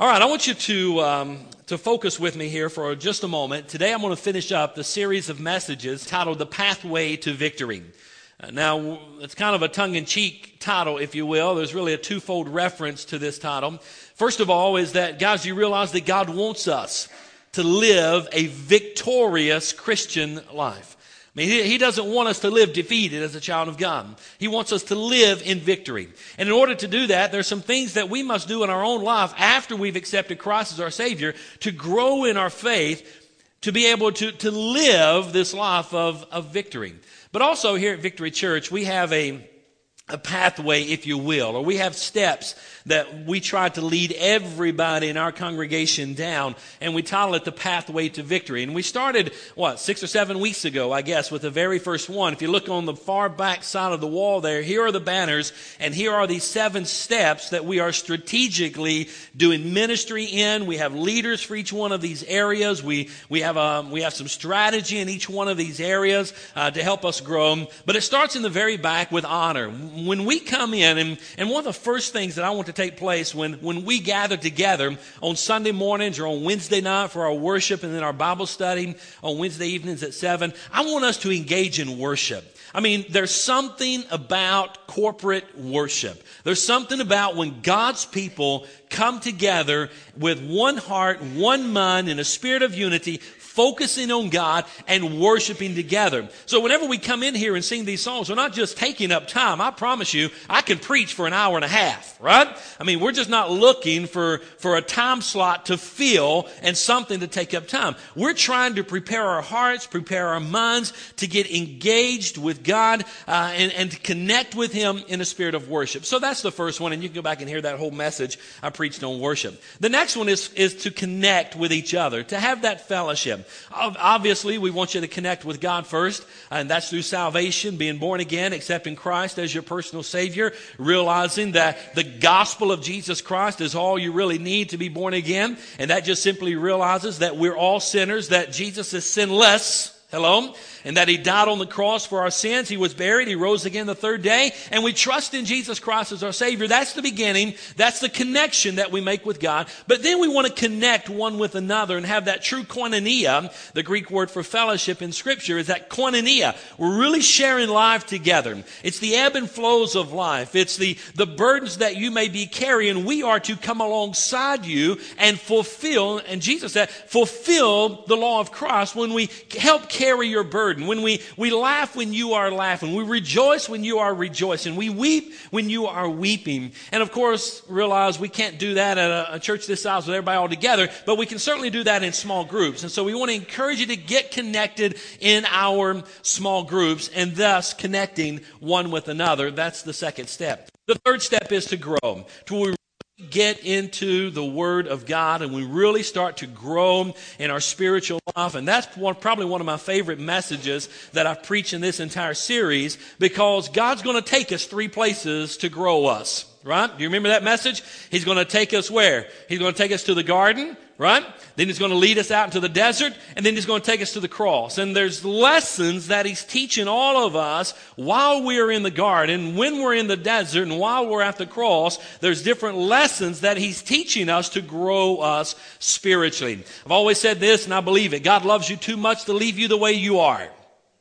All right, I want you to, um, to focus with me here for just a moment. Today I'm going to finish up the series of messages titled The Pathway to Victory. Uh, now, it's kind of a tongue in cheek title, if you will. There's really a twofold reference to this title. First of all, is that, guys, you realize that God wants us to live a victorious Christian life. I mean, he, he, doesn't want us to live defeated as a child of God. He wants us to live in victory. And in order to do that, there's some things that we must do in our own life after we've accepted Christ as our Savior to grow in our faith to be able to, to live this life of, of victory. But also here at Victory Church, we have a, a pathway, if you will, or we have steps that we try to lead everybody in our congregation down, and we title it The Pathway to Victory. And we started, what, six or seven weeks ago, I guess, with the very first one. If you look on the far back side of the wall there, here are the banners, and here are these seven steps that we are strategically doing ministry in. We have leaders for each one of these areas. We, we, have, um, we have some strategy in each one of these areas uh, to help us grow. But it starts in the very back with honor. When we come in, and, and one of the first things that I want to take place when, when we gather together on Sunday mornings or on Wednesday night for our worship and then our Bible study on Wednesday evenings at 7. I want us to engage in worship. I mean, there's something about corporate worship. There's something about when God's people come together with one heart, one mind, in a spirit of unity, focusing on God and worshiping together. So whenever we come in here and sing these songs, we're not just taking up time. I promise you, I can preach for an hour and a half, right? I mean, we're just not looking for, for a time slot to fill and something to take up time. We're trying to prepare our hearts, prepare our minds to get engaged with God uh, and, and to connect with Him in a spirit of worship. So that's the first one, and you can go back and hear that whole message I preached on worship. The next one is, is to connect with each other, to have that fellowship. Obviously, we want you to connect with God first, and that's through salvation, being born again, accepting Christ as your personal Savior, realizing that the gospel of Jesus Christ is all you really need to be born again. And that just simply realizes that we're all sinners, that Jesus is sinless. Hello? And that he died on the cross for our sins. He was buried. He rose again the third day. And we trust in Jesus Christ as our Savior. That's the beginning. That's the connection that we make with God. But then we want to connect one with another and have that true koinonia. The Greek word for fellowship in Scripture is that koinonia. We're really sharing life together. It's the ebb and flows of life. It's the, the burdens that you may be carrying. We are to come alongside you and fulfill, and Jesus said, fulfill the law of Christ when we help carry your burden burden, when we, we laugh when you are laughing, we rejoice when you are rejoicing, we weep when you are weeping. And of course, realize we can't do that at a, a church this size with everybody all together, but we can certainly do that in small groups. And so we want to encourage you to get connected in our small groups and thus connecting one with another. That's the second step. The third step is to grow, to get into the Word of God and we really start to grow in our spiritual life. And that's one, probably one of my favorite messages that I've preached in this entire series because God's going to take us three places to grow us. Right? Do you remember that message? He's going to take us where? He's going to take us to the garden right? Then he's going to lead us out into the desert, and then he's going to take us to the cross. And there's lessons that he's teaching all of us while we're in the garden, when we're in the desert, and while we're at the cross. There's different lessons that he's teaching us to grow us spiritually. I've always said this, and I believe it. God loves you too much to leave you the way you are.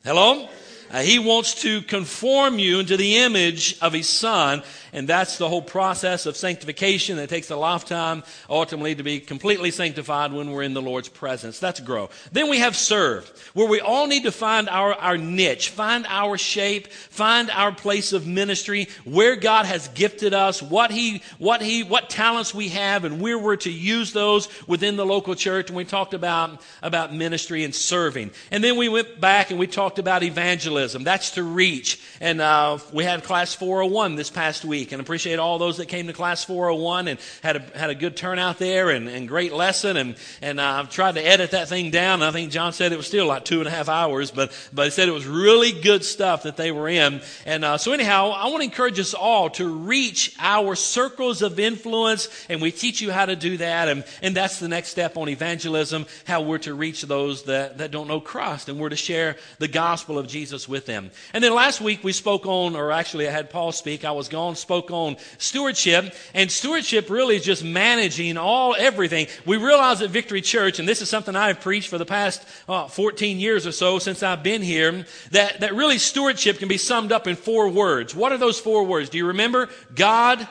Hello? Uh, he wants to conform you into the image of his son. And that's the whole process of sanctification that takes a lifetime ultimately to be completely sanctified when we're in the Lord's presence. That's grow. Then we have serve, where we all need to find our, our niche, find our shape, find our place of ministry, where God has gifted us, what He, what He, what talents we have, and where we're to use those within the local church. And we talked about, about ministry and serving. And then we went back and we talked about evangelism. That's to reach. And uh, we had class 401 this past week, and appreciate all those that came to class 401 and had a, had a good turnout there and, and great lesson. And, and uh, I've tried to edit that thing down. I think John said it was still like two and a half hours, but, but he said it was really good stuff that they were in. And uh, so, anyhow, I want to encourage us all to reach our circles of influence, and we teach you how to do that. And, and that's the next step on evangelism, how we're to reach those that, that don't know Christ, and we're to share the gospel of Jesus with them. And then last week we spoke on, or actually I had Paul speak, I was gone, spoke on stewardship, and stewardship really is just managing all, everything. We realize at Victory Church, and this is something I've preached for the past uh, 14 years or so since I've been here, that, that really stewardship can be summed up in four words. What are those four words? Do you remember? God,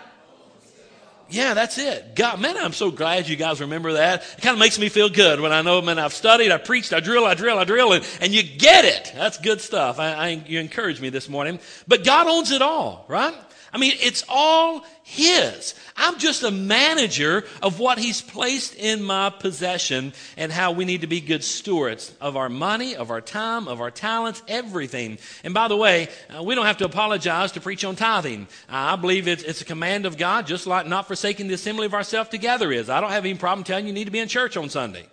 yeah, that's it. God, man, I'm so glad you guys remember that. It kind of makes me feel good when I know, man, I've studied, I preached, I drill, I drill, I drill, and, and you get it. That's good stuff. I, I, you encourage me this morning. But God owns it all, right? I mean, it's all His. I'm just a manager of what He's placed in my possession and how we need to be good stewards of our money, of our time, of our talents, everything. And by the way, uh, we don't have to apologize to preach on tithing. Uh, I believe it's, it's a command of God, just like not forsaking the assembly of ourselves together is. I don't have any problem telling you you need to be in church on Sunday.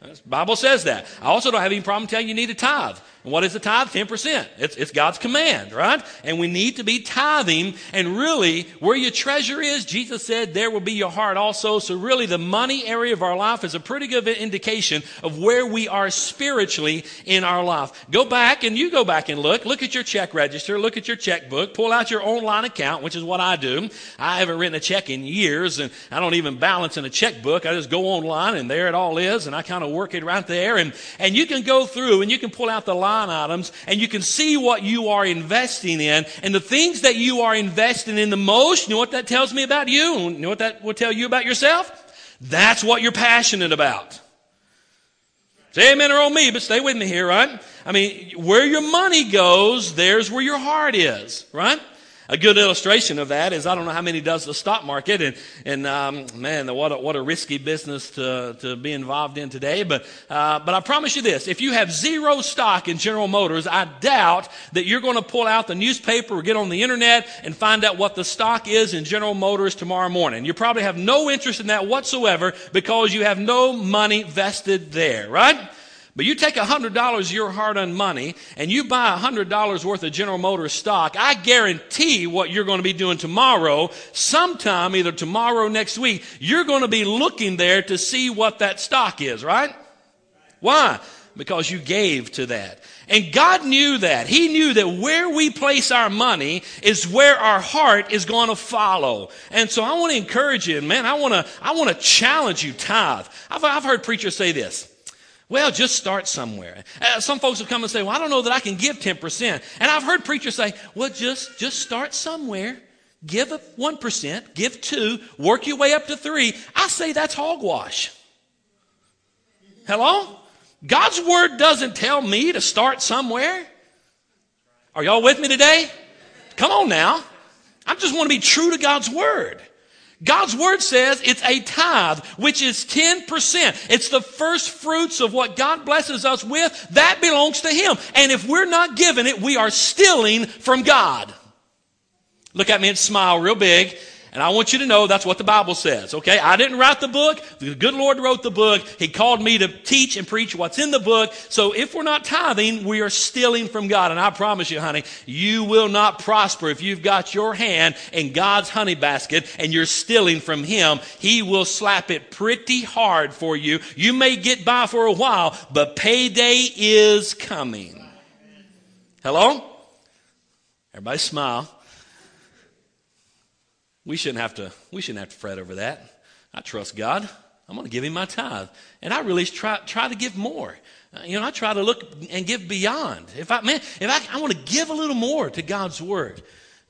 The Bible says that. I also don't have any problem telling you you need a tithe. And what is the tithe? 10%. It's, it's God's command, right? And we need to be tithing. And really, where your treasure is, Jesus said, there will be your heart also. So really, the money area of our life is a pretty good indication of where we are spiritually in our life. Go back and you go back and look. Look at your check register. Look at your checkbook. Pull out your online account, which is what I do. I haven't written a check in years and I don't even balance in a checkbook. I just go online and there it all is. And I kind of work it right there. And, and you can go through and you can pull out the line line items and you can see what you are investing in. And the things that you are investing in the most, you know what that tells me about you? You know what that will tell you about yourself? That's what you're passionate about. Say amen or on me, but stay with me here, right? I mean, where your money goes, there's where your heart is, right? A good illustration of that is I don't know how many does the stock market, and and um, man, what a, what a risky business to, to be involved in today. But uh, but I promise you this: if you have zero stock in General Motors, I doubt that you're going to pull out the newspaper or get on the internet and find out what the stock is in General Motors tomorrow morning. You probably have no interest in that whatsoever because you have no money vested there, right? But you take $100 your hard earned money and you buy $100 worth of General Motors stock, I guarantee what you're going to be doing tomorrow, sometime, either tomorrow or next week, you're going to be looking there to see what that stock is, right? Why? Because you gave to that. And God knew that. He knew that where we place our money is where our heart is going to follow. And so I want to encourage you, man, I want to, I want to challenge you, tithe. I've, I've heard preachers say this. Well, just start somewhere. Uh, some folks have come and say, "Well, I don't know that I can give 10%." And I've heard preachers say, "Well, just just start somewhere. Give a 1%, give 2, work your way up to 3." I say that's hogwash. Hello? God's word doesn't tell me to start somewhere. Are y'all with me today? Come on now. I just want to be true to God's word. God's word says it's a tithe, which is 10%. It's the first fruits of what God blesses us with. That belongs to Him. And if we're not giving it, we are stealing from God. Look at me and smile real big and I want you to know that's what the Bible says, okay? I didn't write the book. The good Lord wrote the book. He called me to teach and preach what's in the book. So if we're not tithing, we are stealing from God. And I promise you, honey, you will not prosper if you've got your hand in God's honey basket and you're stealing from Him. He will slap it pretty hard for you. You may get by for a while, but payday is coming. Hello? Everybody smile. We shouldn't have to, we shouldn't have to fret over that. I trust God. I'm going to give him my tithe. And I really try, try to give more. Uh, you know, I try to look and give beyond. If I, man, if I, I want to give a little more to God's word.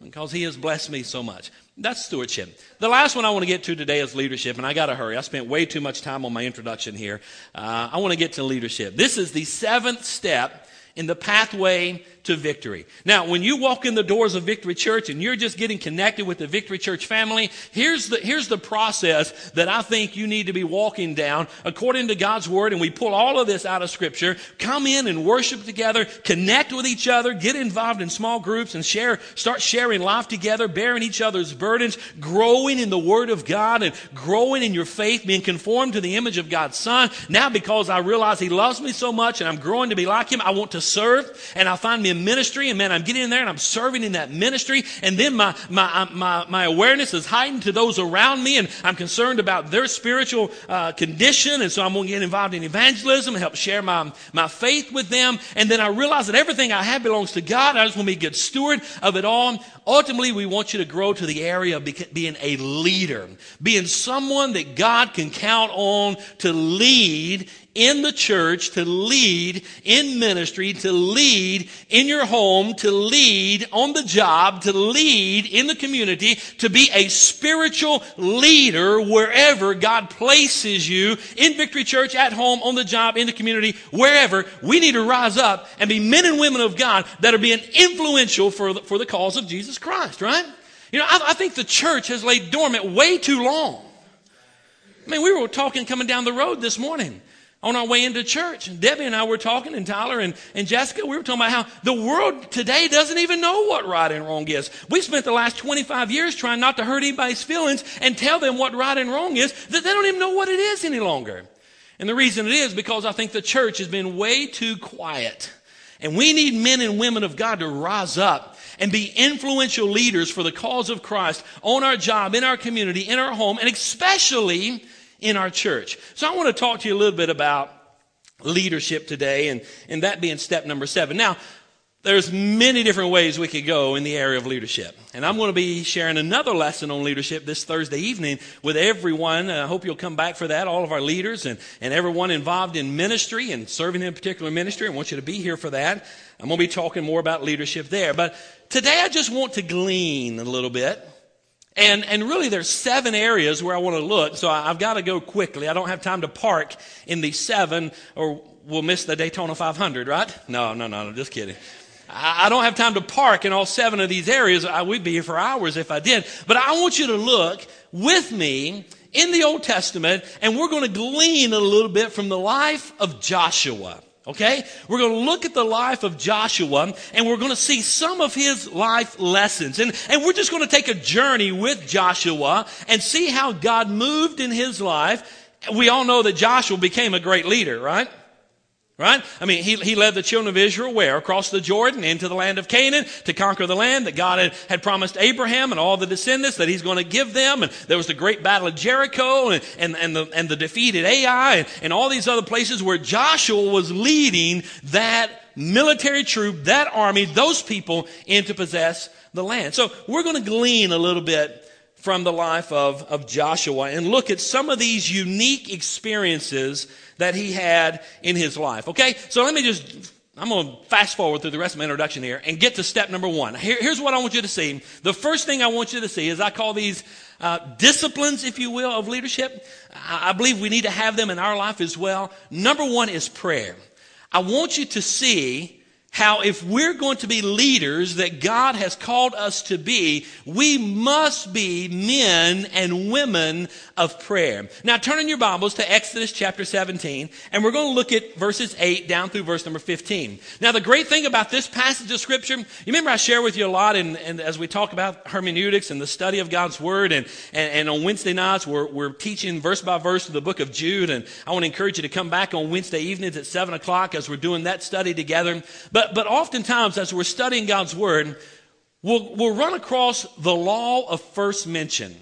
because he has blessed me so much. That's stewardship. The last one I want to get to today is leadership, and I got to hurry. I spent way too much time on my introduction here. Uh, I want to get to leadership. This is the seventh step in the pathway to victory. Now, when you walk in the doors of Victory Church and you're just getting connected with the Victory Church family, here's the, here's the process that I think you need to be walking down according to God's Word. And we pull all of this out of Scripture. Come in and worship together, connect with each other, get involved in small groups and share, start sharing life together, bearing each other's burdens, growing in the Word of God and growing in your faith, being conformed to the image of God's Son. Now, because I realize He loves me so much and I'm growing to be like Him, I want to serve and I find me in ministry and man, I'm getting in there and I'm serving in that ministry. And then my, my, uh, my, my awareness is heightened to those around me and I'm concerned about their spiritual uh, condition. And so I'm going to get involved in evangelism and help share my, my faith with them. And then I realize that everything I have belongs to God. I just want to be a good steward of it all. Ultimately, we want you to grow to the area of being a leader, being someone that God can count on to lead in the church, to lead in ministry, to lead in your home, to lead on the job, to lead in the community, to be a spiritual leader wherever God places you in Victory Church, at home, on the job, in the community, wherever. We need to rise up and be men and women of God that are being influential for the, for the cause of Jesus Christ, right? You know, I, I think the church has laid dormant way too long. I mean, we were talking coming down the road this morning on our way into church. And Debbie and I were talking, and Tyler and, and Jessica, we were talking about how the world today doesn't even know what right and wrong is. We spent the last 25 years trying not to hurt anybody's feelings and tell them what right and wrong is, that they don't even know what it is any longer. And the reason it is because I think the church has been way too quiet. And we need men and women of God to rise up and be influential leaders for the cause of Christ on our job, in our community, in our home, and especially in our church. So I want to talk to you a little bit about leadership today, and, and that being step number seven. Now, there's many different ways we could go in the area of leadership. And I'm going to be sharing another lesson on leadership this Thursday evening with everyone. I hope you'll come back for that, all of our leaders and, and everyone involved in ministry and serving in a particular ministry. I want you to be here for that. I'm going to be talking more about leadership there. But today I just want to glean a little bit and, and really, there's seven areas where I want to look, so I, I've got to go quickly. I don't have time to park in these seven, or we'll miss the Daytona 500, right? No, no, no, no just kidding. I, I don't have time to park in all seven of these areas. I would be here for hours if I did. But I want you to look with me in the Old Testament, and we're going to glean a little bit from the life of Joshua. Okay? We're going to look at the life of Joshua and we're going to see some of his life lessons. And, and we're just going to take a journey with Joshua and see how God moved in his life. We all know that Joshua became a great leader, right? Right? I mean, he, he led the children of Israel where? Across the Jordan into the land of Canaan to conquer the land that God had, had promised Abraham and all the descendants that he's going to give them. And there was the great battle of Jericho and, and, and, the, and the defeated Ai and, and all these other places where Joshua was leading that military troop, that army, those people in to possess the land. So we're going to glean a little bit from the life of, of Joshua and look at some of these unique experiences that he had in his life. Okay? So let me just, I'm going to fast forward through the rest of my introduction here and get to step number one. Here, here's what I want you to see. The first thing I want you to see is I call these uh, disciplines, if you will, of leadership. I, I believe we need to have them in our life as well. Number one is prayer. I want you to see how if we're going to be leaders that God has called us to be, we must be men and women of prayer. Now turn in your Bibles to Exodus chapter 17, and we're going to look at verses 8 down through verse number 15. Now the great thing about this passage of scripture, you remember I share with you a lot and as we talk about hermeneutics and the study of God's word, and, and, and on Wednesday nights we're, we're teaching verse by verse the book of Jude, and I want to encourage you to come back on Wednesday evenings at 7 o'clock as we're doing that study together. But but, but oftentimes, as we're studying God's Word, we'll, we'll run across the law of first mention.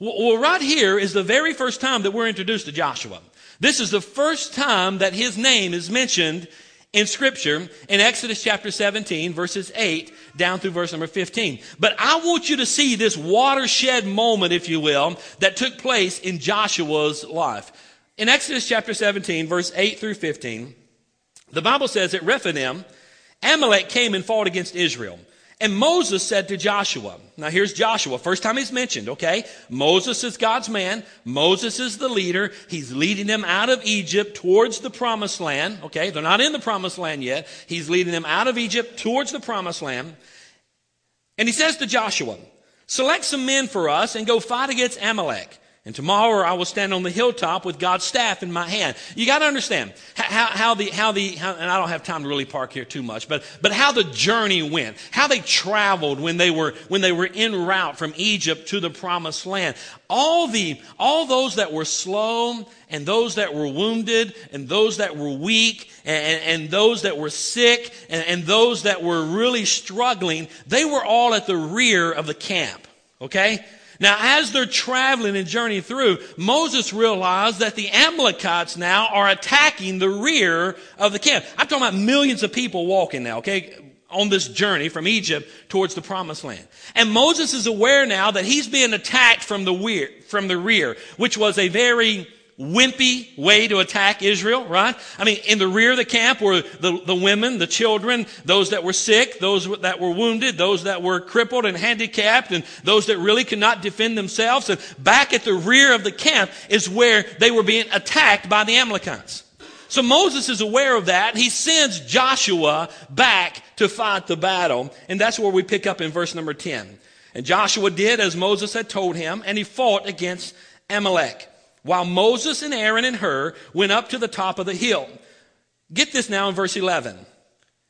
Well, right here is the very first time that we're introduced to Joshua. This is the first time that his name is mentioned in scripture in Exodus chapter 17 verses 8 down through verse number 15. But I want you to see this watershed moment, if you will, that took place in Joshua's life. In Exodus chapter 17 verse 8 through 15, the Bible says that Rephidim, Amalek came and fought against Israel. And Moses said to Joshua, now here's Joshua, first time he's mentioned, okay? Moses is God's man. Moses is the leader. He's leading them out of Egypt towards the promised land, okay? They're not in the promised land yet. He's leading them out of Egypt towards the promised land. And he says to Joshua, select some men for us and go fight against Amalek. And tomorrow I will stand on the hilltop with God's staff in my hand. You got to understand how, how, the, how the, how, and I don't have time to really park here too much, but, but how the journey went, how they traveled when they were, when they were en route from Egypt to the promised land. All the, all those that were slow and those that were wounded and those that were weak and, and those that were sick and, and those that were really struggling, they were all at the rear of the camp. Okay? Now, as they're traveling and journeying through, Moses realized that the Amalekites now are attacking the rear of the camp. I'm talking about millions of people walking now, okay, on this journey from Egypt towards the promised land. And Moses is aware now that he's being attacked from the rear, from the rear, which was a very wimpy way to attack Israel, right? I mean, in the rear of the camp were the, the women, the children, those that were sick, those that were wounded, those that were crippled and handicapped, and those that really could not defend themselves. And back at the rear of the camp is where they were being attacked by the Amalekites. So Moses is aware of that. He sends Joshua back to fight the battle. And that's where we pick up in verse number 10. And Joshua did as Moses had told him, and he fought against Amalek while Moses and Aaron and Hur went up to the top of the hill. Get this now in verse 11.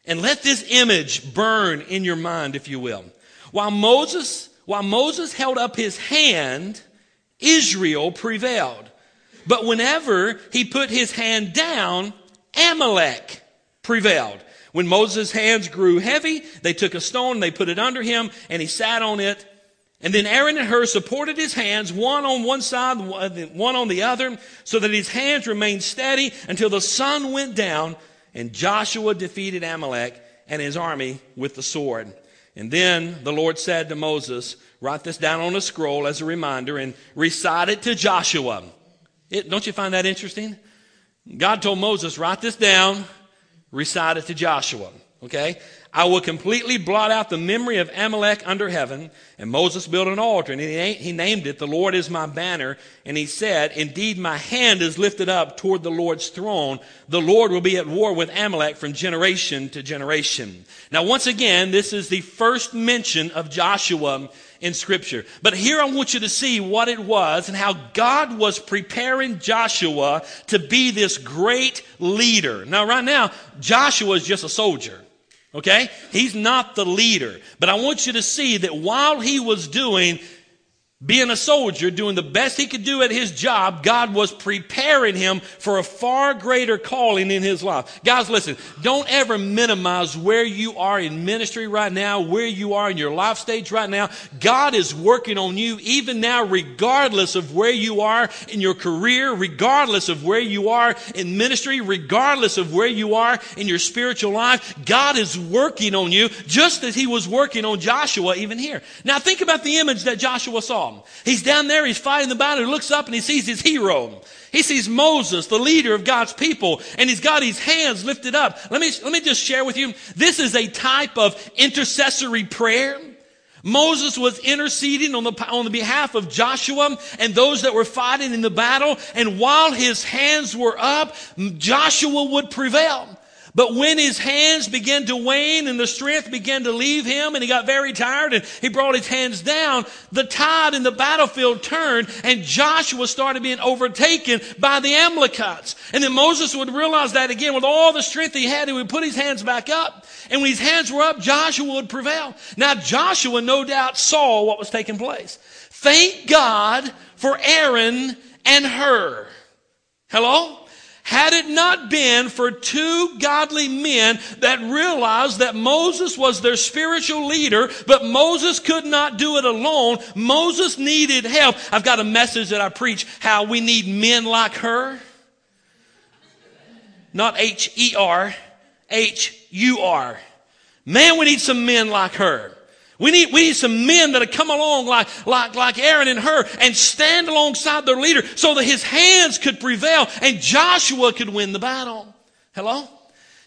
And let this image burn in your mind, if you will. While Moses, while Moses held up his hand, Israel prevailed. But whenever he put his hand down, Amalek prevailed. When Moses' hands grew heavy, they took a stone, they put it under him, and he sat on it, and then Aaron and Hur supported his hands, one on one side, uh, one on the other, so that his hands remained steady until the sun went down and Joshua defeated Amalek and his army with the sword. And then the Lord said to Moses, write this down on a scroll as a reminder and recite it to Joshua. It, don't you find that interesting? God told Moses, write this down, recite it to Joshua. Okay? I will completely blot out the memory of Amalek under heaven. And Moses built an altar and he named it, The Lord is my banner. And he said, Indeed, my hand is lifted up toward the Lord's throne. The Lord will be at war with Amalek from generation to generation. Now, once again, this is the first mention of Joshua in scripture. But here I want you to see what it was and how God was preparing Joshua to be this great leader. Now, right now, Joshua is just a soldier. Okay? He's not the leader. But I want you to see that while he was doing being a soldier, doing the best he could do at his job, God was preparing him for a far greater calling in his life. Guys, listen, don't ever minimize where you are in ministry right now, where you are in your life stage right now. God is working on you even now, regardless of where you are in your career, regardless of where you are in ministry, regardless of where you are in your spiritual life. God is working on you just as he was working on Joshua even here. Now think about the image that Joshua saw. He's down there, he's fighting the battle, he looks up and he sees his hero. He sees Moses, the leader of God's people, and he's got his hands lifted up. Let me, let me just share with you, this is a type of intercessory prayer. Moses was interceding on the, on the behalf of Joshua and those that were fighting in the battle. And while his hands were up, Joshua would prevail. But when his hands began to wane and the strength began to leave him and he got very tired and he brought his hands down, the tide in the battlefield turned and Joshua started being overtaken by the Amalekites. And then Moses would realize that again with all the strength he had, he would put his hands back up. And when his hands were up, Joshua would prevail. Now Joshua no doubt saw what was taking place. Thank God for Aaron and Hur. Hello? Had it not been for two godly men that realized that Moses was their spiritual leader, but Moses could not do it alone, Moses needed help. I've got a message that I preach how we need men like Hur. Not H E R, H U R. Man, we need some men like Hur. We need, we need some men that have come along like, like, like Aaron and Hur and stand alongside their leader so that his hands could prevail and Joshua could win the battle. Hello?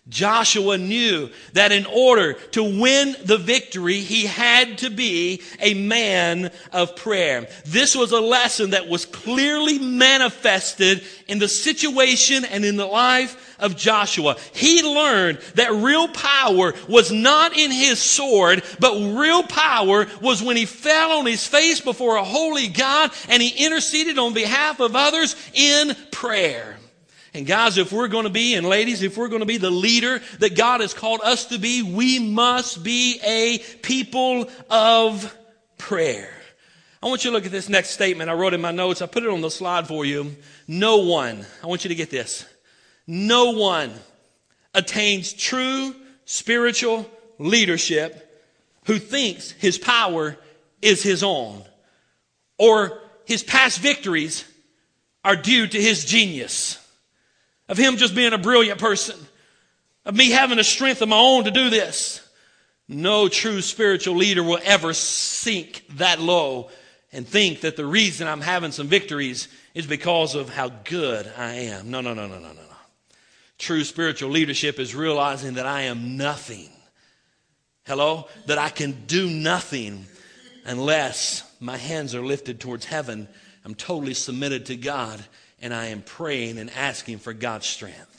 Joshua knew that in order to win the victory, he had to be a man of prayer. This was a lesson that was clearly manifested in the situation and in the life of Joshua. He learned that real power was not in his sword, but real power was when he fell on his face before a holy God and he interceded on behalf of others in prayer. And guys, if we're going to be, and ladies, if we're going to be the leader that God has called us to be, we must be a people of prayer. I want you to look at this next statement I wrote in my notes. I put it on the slide for you. No one, I want you to get this. No one attains true spiritual leadership who thinks his power is his own or his past victories are due to his genius of him just being a brilliant person, of me having the strength of my own to do this. No true spiritual leader will ever sink that low and think that the reason I'm having some victories is because of how good I am. No, no, no, no, no, no, no. True spiritual leadership is realizing that I am nothing. Hello? That I can do nothing unless my hands are lifted towards heaven. I'm totally submitted to God and I am praying and asking for God's strength.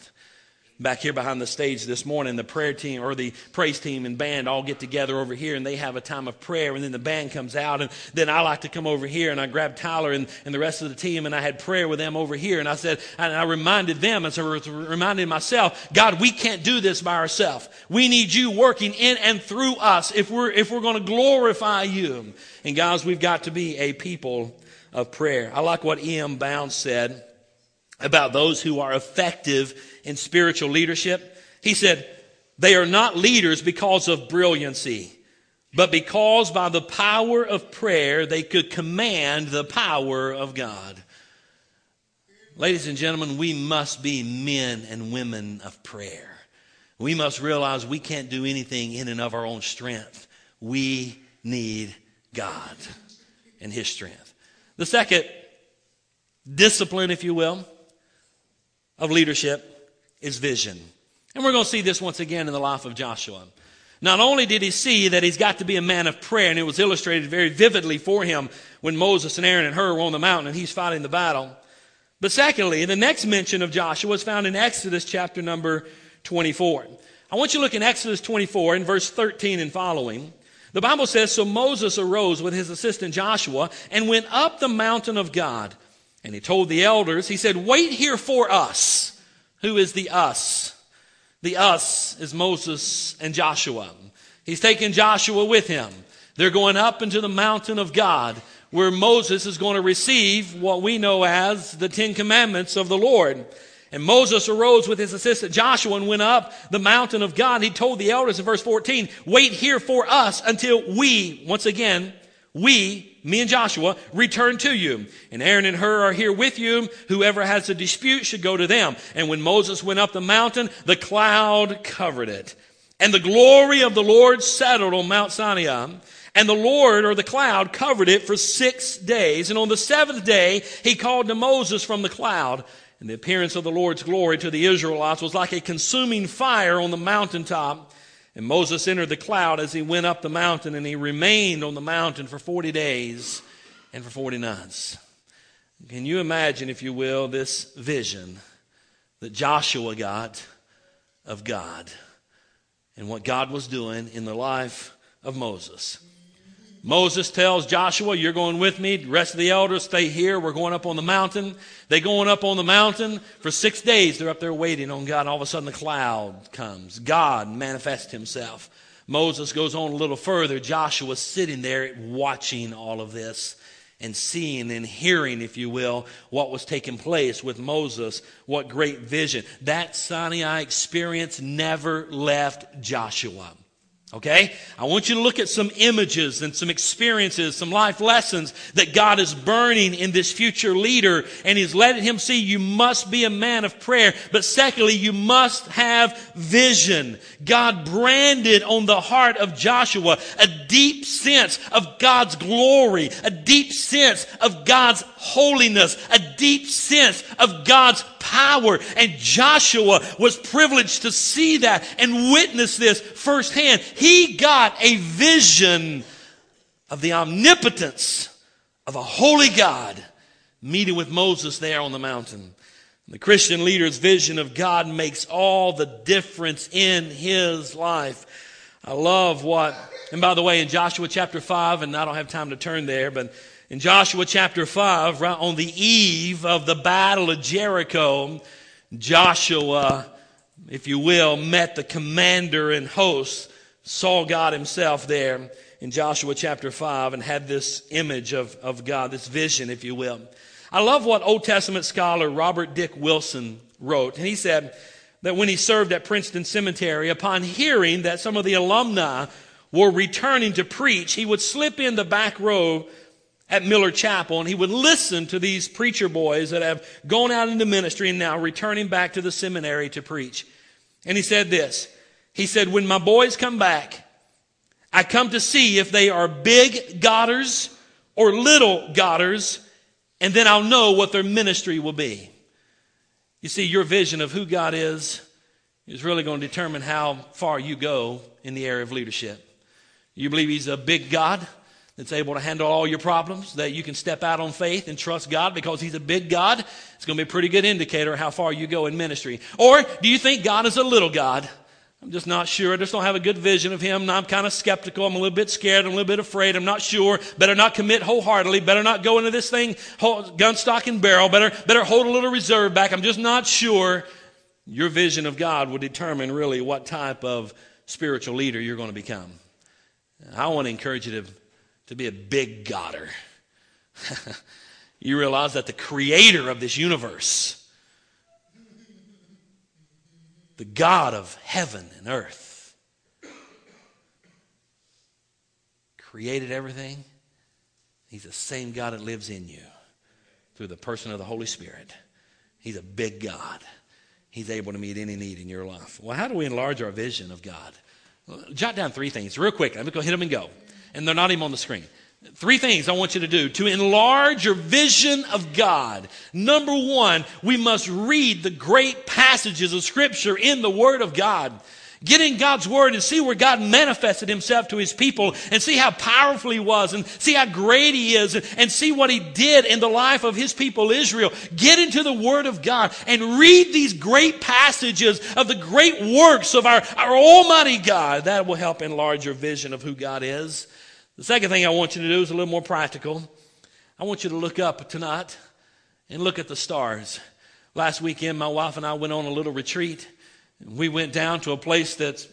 Back here behind the stage this morning, the prayer team or the praise team and band all get together over here and they have a time of prayer and then the band comes out and then I like to come over here and I grab Tyler and, and the rest of the team and I had prayer with them over here and I said, and I reminded them and so reminded myself, God, we can't do this by ourselves. We need you working in and through us if we're, if we're going to glorify you. And guys, we've got to be a people of prayer. I like what E.M. Bounds said about those who are effective in spiritual leadership. He said, they are not leaders because of brilliancy, but because by the power of prayer they could command the power of God. Ladies and gentlemen, we must be men and women of prayer. We must realize we can't do anything in and of our own strength. We need God and His strength. The second discipline, if you will, of leadership is vision. And we're going to see this once again in the life of Joshua. Not only did he see that he's got to be a man of prayer, and it was illustrated very vividly for him when Moses and Aaron and Hur were on the mountain and he's fighting the battle. But secondly, the next mention of Joshua is found in Exodus chapter number 24. I want you to look in Exodus 24 in verse 13 and following. The Bible says, So Moses arose with his assistant Joshua and went up the mountain of God. And he told the elders, he said, Wait here for us. Who is the us? The us is Moses and Joshua. He's taking Joshua with him. They're going up into the mountain of God where Moses is going to receive what we know as the Ten Commandments of the Lord. And Moses arose with his assistant Joshua and went up the mountain of God. He told the elders in verse 14, wait here for us until we, once again, we, me and Joshua, return to you. And Aaron and Hur are here with you. Whoever has a dispute should go to them. And when Moses went up the mountain, the cloud covered it. And the glory of the Lord settled on Mount Sinai. And the Lord, or the cloud, covered it for six days. And on the seventh day, he called to Moses from the cloud. And the appearance of the Lord's glory to the Israelites was like a consuming fire on the mountaintop. And Moses entered the cloud as he went up the mountain, and he remained on the mountain for 40 days and for 40 nights. Can you imagine, if you will, this vision that Joshua got of God and what God was doing in the life of Moses? Moses tells Joshua, You're going with me. The rest of the elders stay here. We're going up on the mountain. They going up on the mountain for six days. They're up there waiting on God. All of a sudden, the cloud comes. God manifests himself. Moses goes on a little further. Joshua's sitting there watching all of this and seeing and hearing, if you will, what was taking place with Moses. What great vision. That Sinai experience never left Joshua. Okay? I want you to look at some images and some experiences, some life lessons that God is burning in this future leader and He's letting him see you must be a man of prayer. But secondly, you must have vision. God branded on the heart of Joshua a deep sense of God's glory, a deep sense of God's holiness, a deep sense of God's power. And Joshua was privileged to see that and witness this firsthand. He got a vision of the omnipotence of a holy God meeting with Moses there on the mountain. The Christian leader's vision of God makes all the difference in his life. I love what, and by the way, in Joshua chapter 5, and I don't have time to turn there, but in Joshua chapter 5, right on the eve of the battle of Jericho, Joshua, if you will, met the commander and host, saw God himself there in Joshua chapter 5 and had this image of, of God, this vision, if you will. I love what Old Testament scholar Robert Dick Wilson wrote. And he said that when he served at Princeton Cemetery, upon hearing that some of the alumni were returning to preach, he would slip in the back row at Miller Chapel and he would listen to these preacher boys that have gone out into ministry and now returning back to the seminary to preach. And he said this. He said, when my boys come back, I come to see if they are big Godders or little Godders and then I'll know what their ministry will be. You see, your vision of who God is is really going to determine how far you go in the area of leadership. You believe He's a big God that's able to handle all your problems, that you can step out on faith and trust God because He's a big God? It's going to be a pretty good indicator how far you go in ministry. Or do you think God is a little God? I'm just not sure. I just don't have a good vision of him. I'm kind of skeptical. I'm a little bit scared. I'm a little bit afraid. I'm not sure. Better not commit wholeheartedly. Better not go into this thing gun stock and barrel. Better, better hold a little reserve back. I'm just not sure. Your vision of God will determine really what type of spiritual leader you're going to become. I want to encourage you to, to be a big Godder. you realize that the creator of this universe the God of heaven and earth, created everything. He's the same God that lives in you through the person of the Holy Spirit. He's a big God. He's able to meet any need in your life. Well, how do we enlarge our vision of God? Jot down three things real quick. Let me go hit them and go. And they're not even on the screen. Three things I want you to do to enlarge your vision of God. Number one, we must read the great passages of Scripture in the Word of God. Get in God's Word and see where God manifested Himself to His people and see how powerful He was and see how great He is and see what He did in the life of His people Israel. Get into the Word of God and read these great passages of the great works of our, our Almighty God. That will help enlarge your vision of who God is. The second thing I want you to do is a little more practical. I want you to look up tonight and look at the stars. Last weekend, my wife and I went on a little retreat. We went down to a place that's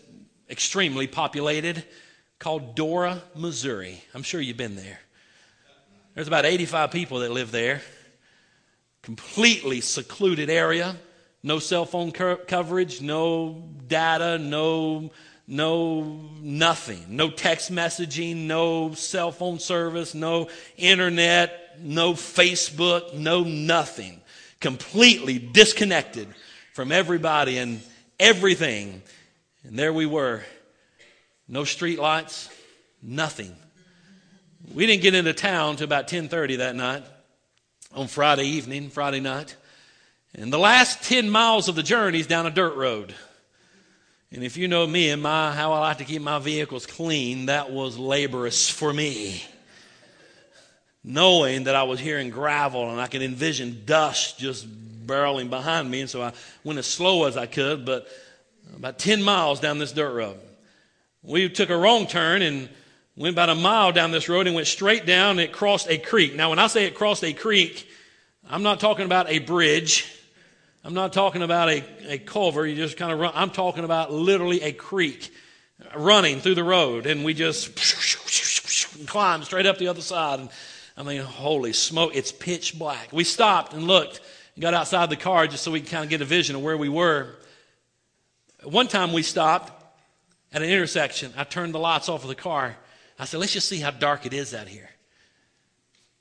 extremely populated called Dora, Missouri. I'm sure you've been there. There's about 85 people that live there. Completely secluded area. No cell phone coverage, no data, no no nothing, no text messaging, no cell phone service, no internet, no Facebook, no nothing. Completely disconnected from everybody and everything. And there we were. No street lights, nothing. We didn't get into town till about 10:30 that night on Friday evening, Friday night. And the last 10 miles of the journey is down a dirt road. And if you know me and my how I like to keep my vehicles clean, that was laborious for me. Knowing that I was hearing gravel and I could envision dust just barreling behind me, and so I went as slow as I could, but about 10 miles down this dirt road. We took a wrong turn and went about a mile down this road and went straight down and it crossed a creek. Now, when I say it crossed a creek, I'm not talking about a bridge. I'm not talking about a, a culvert. You just kind of run. I'm talking about literally a creek running through the road. And we just climbed straight up the other side. And I mean, holy smoke, it's pitch black. We stopped and looked and got outside the car just so we could kind of get a vision of where we were. One time we stopped at an intersection. I turned the lights off of the car. I said, let's just see how dark it is out here.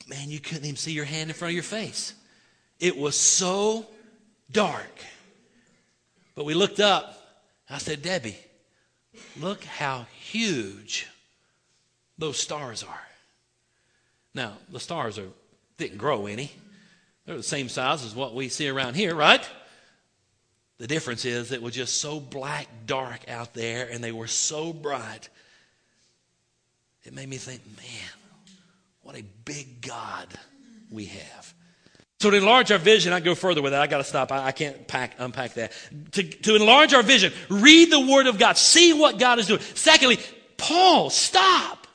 Man, you couldn't even see your hand in front of your face. It was so dark. But we looked up. I said, Debbie, look how huge those stars are. Now, the stars are, didn't grow any. They're the same size as what we see around here, right? The difference is it was just so black, dark out there, and they were so bright. It made me think, man, what a big God we have. So to enlarge our vision, I go further with that. I got to stop. I, I, can't pack, unpack that. To, to enlarge our vision, read the Word of God. See what God is doing. Secondly, Paul, stop.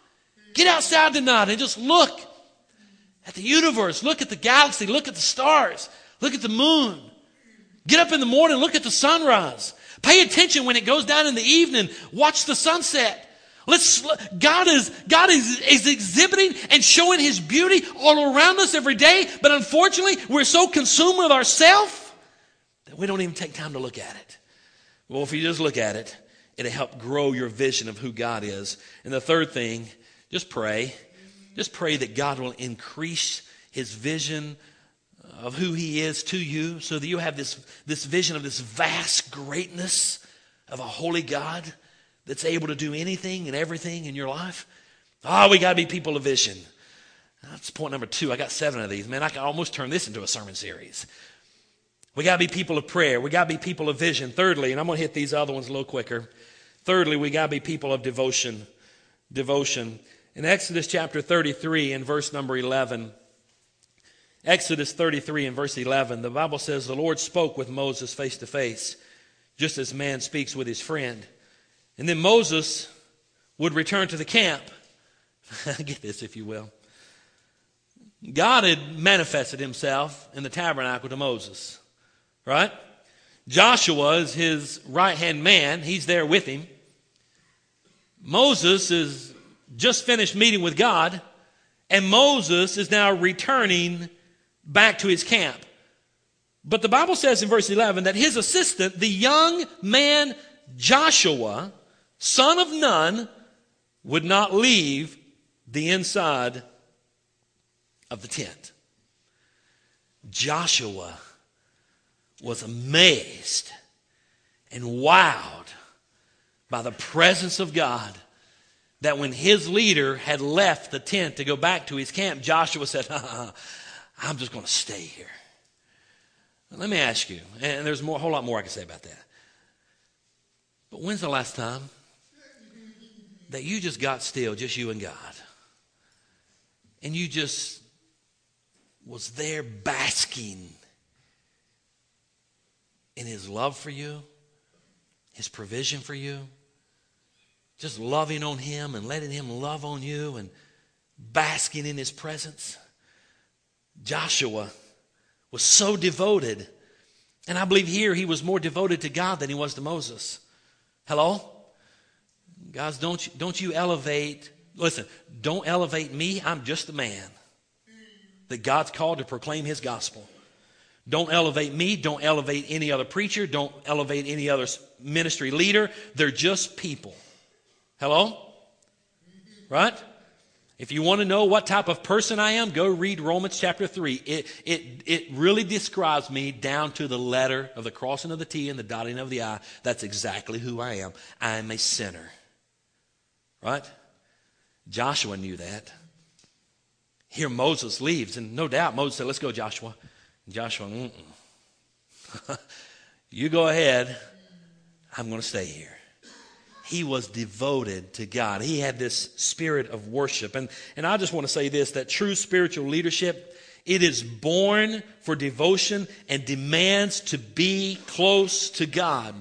Get outside tonight and just look at the universe. Look at the galaxy. Look at the stars. Look at the moon. Get up in the morning. Look at the sunrise. Pay attention when it goes down in the evening. Watch the sunset. Let's, God is, God is, is exhibiting and showing His beauty all around us every day, but unfortunately, we're so consumed with ourselves that we don't even take time to look at it. Well, if you just look at it, it'll help grow your vision of who God is. And the third thing, just pray. Just pray that God will increase His vision of who He is to you so that you have this, this vision of this vast greatness of a holy God that's able to do anything and everything in your life? Oh, we got to be people of vision. That's point number two. I got seven of these. Man, I can almost turn this into a sermon series. We got to be people of prayer. We got to be people of vision. Thirdly, and I'm going to hit these other ones a little quicker. Thirdly, we got to be people of devotion. Devotion. In Exodus chapter 33 and verse number 11, Exodus 33 and verse 11, the Bible says, The Lord spoke with Moses face to face, just as man speaks with his friend. And then Moses would return to the camp. Get this, if you will. God had manifested himself in the tabernacle to Moses, right? Joshua is his right hand man, he's there with him. Moses is just finished meeting with God, and Moses is now returning back to his camp. But the Bible says in verse 11 that his assistant, the young man Joshua, son of Nun, would not leave the inside of the tent. Joshua was amazed and wowed by the presence of God that when his leader had left the tent to go back to his camp, Joshua said, I'm just going to stay here. Let me ask you, and there's more, a whole lot more I can say about that. But when's the last time that you just got still, just you and God. And you just was there basking in his love for you, his provision for you, just loving on him and letting him love on you and basking in his presence. Joshua was so devoted. And I believe here he was more devoted to God than he was to Moses. Hello? Guys, don't you, don't you elevate, listen, don't elevate me. I'm just a man that God's called to proclaim his gospel. Don't elevate me. Don't elevate any other preacher. Don't elevate any other ministry leader. They're just people. Hello? Right? If you want to know what type of person I am, go read Romans chapter 3. It, it, it really describes me down to the letter of the crossing of the T and the dotting of the I. That's exactly who I am. I am a sinner. Right? Joshua knew that. Here Moses leaves, and no doubt Moses said, Let's go, Joshua. And Joshua, you go ahead. I'm going to stay here. He was devoted to God. He had this spirit of worship. And, and I just want to say this that true spiritual leadership, it is born for devotion and demands to be close to God.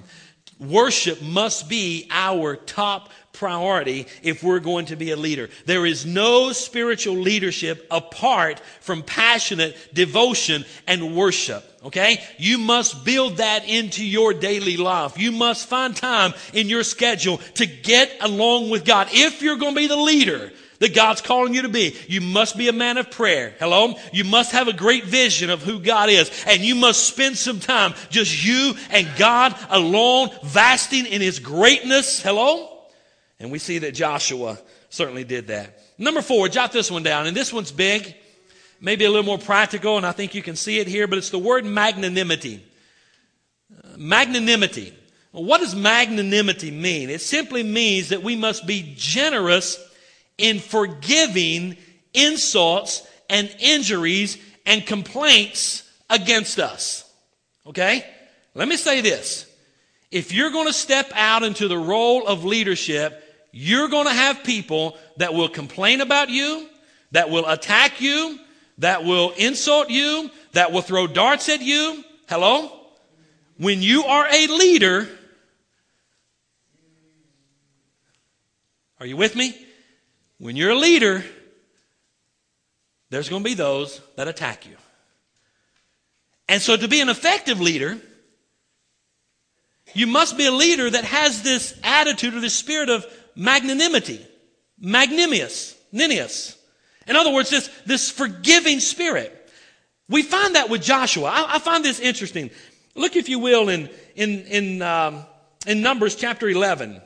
Worship must be our top priority if we're going to be a leader. There is no spiritual leadership apart from passionate devotion and worship. Okay? You must build that into your daily life. You must find time in your schedule to get along with God. If you're going to be the leader, that God's calling you to be. You must be a man of prayer. Hello? You must have a great vision of who God is. And you must spend some time just you and God alone, vasting in His greatness. Hello? And we see that Joshua certainly did that. Number four, jot this one down. And this one's big, maybe a little more practical, and I think you can see it here, but it's the word magnanimity. Uh, magnanimity. what does magnanimity mean? It simply means that we must be generous in forgiving insults and injuries and complaints against us. Okay? Let me say this. If you're going to step out into the role of leadership, you're going to have people that will complain about you, that will attack you, that will insult you, that will throw darts at you. Hello? When you are a leader, are you with me? When you're a leader, there's going to be those that attack you. And so to be an effective leader, you must be a leader that has this attitude or this spirit of magnanimity, magnanimous, ninius. In other words, this, this forgiving spirit. We find that with Joshua. I, I find this interesting. Look, if you will, in, in, in, um, in Numbers chapter 11.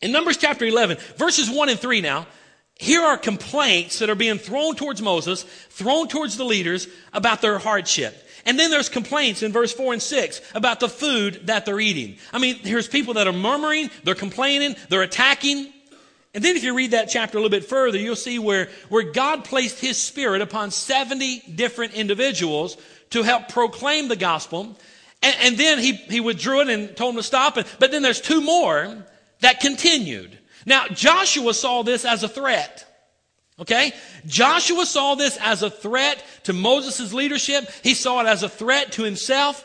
In Numbers chapter 11, verses 1 and 3 now, here are complaints that are being thrown towards Moses, thrown towards the leaders about their hardship. And then there's complaints in verse 4 and 6 about the food that they're eating. I mean, here's people that are murmuring, they're complaining, they're attacking. And then if you read that chapter a little bit further, you'll see where, where God placed his spirit upon 70 different individuals to help proclaim the gospel. And, and then he, he withdrew it and told them to stop. but then there's two more that continued. Now, Joshua saw this as a threat. Okay? Joshua saw this as a threat to Moses' leadership. He saw it as a threat to himself.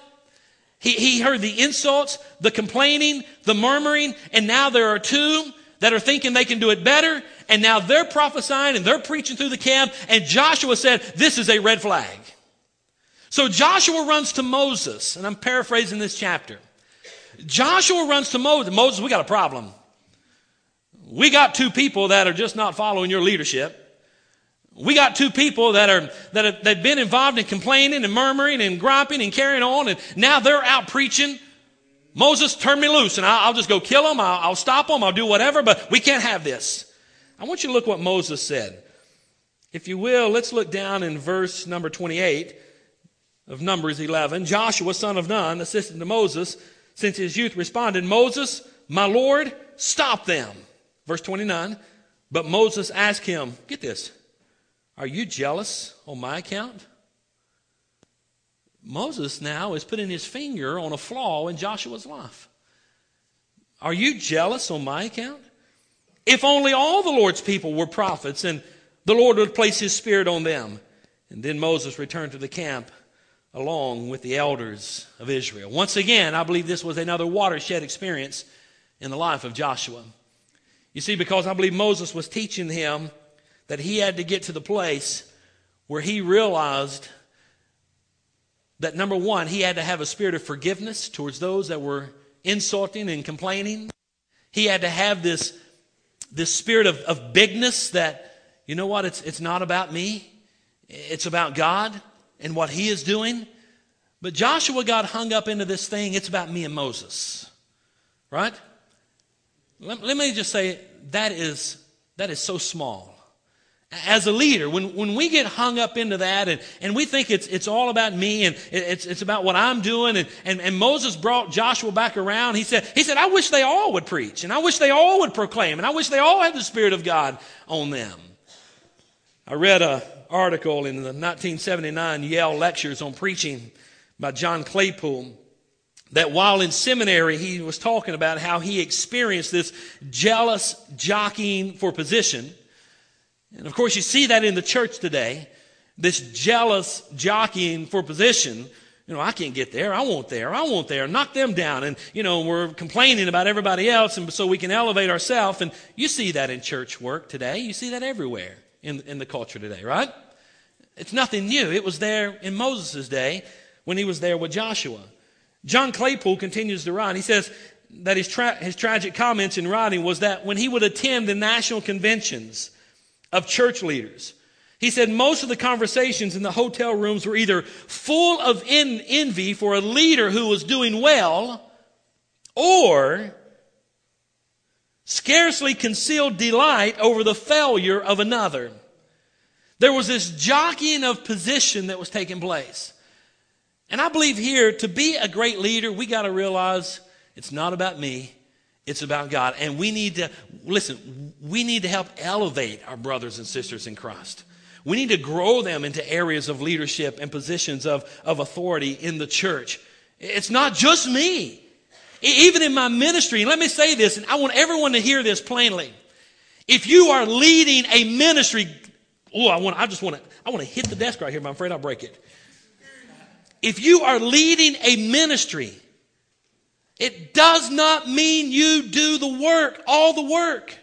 He, he heard the insults, the complaining, the murmuring, and now there are two that are thinking they can do it better, and now they're prophesying and they're preaching through the camp, and Joshua said, This is a red flag. So Joshua runs to Moses, and I'm paraphrasing this chapter. Joshua runs to Moses. Moses, we got a problem. We got two people that are just not following your leadership. We got two people that are that have that been involved in complaining and murmuring and griping and carrying on, and now they're out preaching. Moses, turn me loose, and I'll, I'll just go kill them. I'll, I'll stop them. I'll do whatever, but we can't have this. I want you to look what Moses said. If you will, let's look down in verse number 28 of Numbers 11. Joshua, son of Nun, assistant to Moses, since his youth responded, Moses, my Lord, stop them. Verse 29. But Moses asked him, get this, are you jealous on my account? Moses now is putting his finger on a flaw in Joshua's life. Are you jealous on my account? If only all the Lord's people were prophets and the Lord would place his spirit on them. And then Moses returned to the camp along with the elders of Israel. Once again, I believe this was another watershed experience in the life of Joshua. You see, because I believe Moses was teaching him that he had to get to the place where he realized that number one, he had to have a spirit of forgiveness towards those that were insulting and complaining. He had to have this, this spirit of, of bigness that, you know what, it's, it's not about me, it's about God and what he is doing. But Joshua got hung up into this thing, it's about me and Moses. Right? Let, let me just say that is, that is so small as a leader, when, when we get hung up into that and, and we think it's, it's all about me and it's, it's about what I'm doing, and, and, and Moses brought Joshua back around, he said, he said, I wish they all would preach, and I wish they all would proclaim, and I wish they all had the Spirit of God on them. I read an article in the 1979 Yale Lectures on Preaching by John Claypool that while in seminary, he was talking about how he experienced this jealous jockeying for position and of course, you see that in the church today this jealous jockeying for position. You know, I can't get there. I want there. I want there. Knock them down. And, you know, we're complaining about everybody else and so we can elevate ourselves. And you see that in church work today. You see that everywhere in, in the culture today, right? It's nothing new. It was there in Moses' day when he was there with Joshua. John Claypool continues to write. He says that his, tra- his tragic comments in writing was that when he would attend the national conventions, of church leaders. He said most of the conversations in the hotel rooms were either full of envy for a leader who was doing well or scarcely concealed delight over the failure of another. There was this jockeying of position that was taking place. And I believe here to be a great leader, we got to realize it's not about me, it's about God. And we need to, listen, we need to help elevate our brothers and sisters in Christ. We need to grow them into areas of leadership and positions of, of authority in the church. It's not just me. Even in my ministry, and let me say this, and I want everyone to hear this plainly. If you are leading a ministry, oh, I want, I just want to, I want to hit the desk right here, but I'm afraid I'll break it. If you are leading a ministry, it does not mean you do the work, all the work.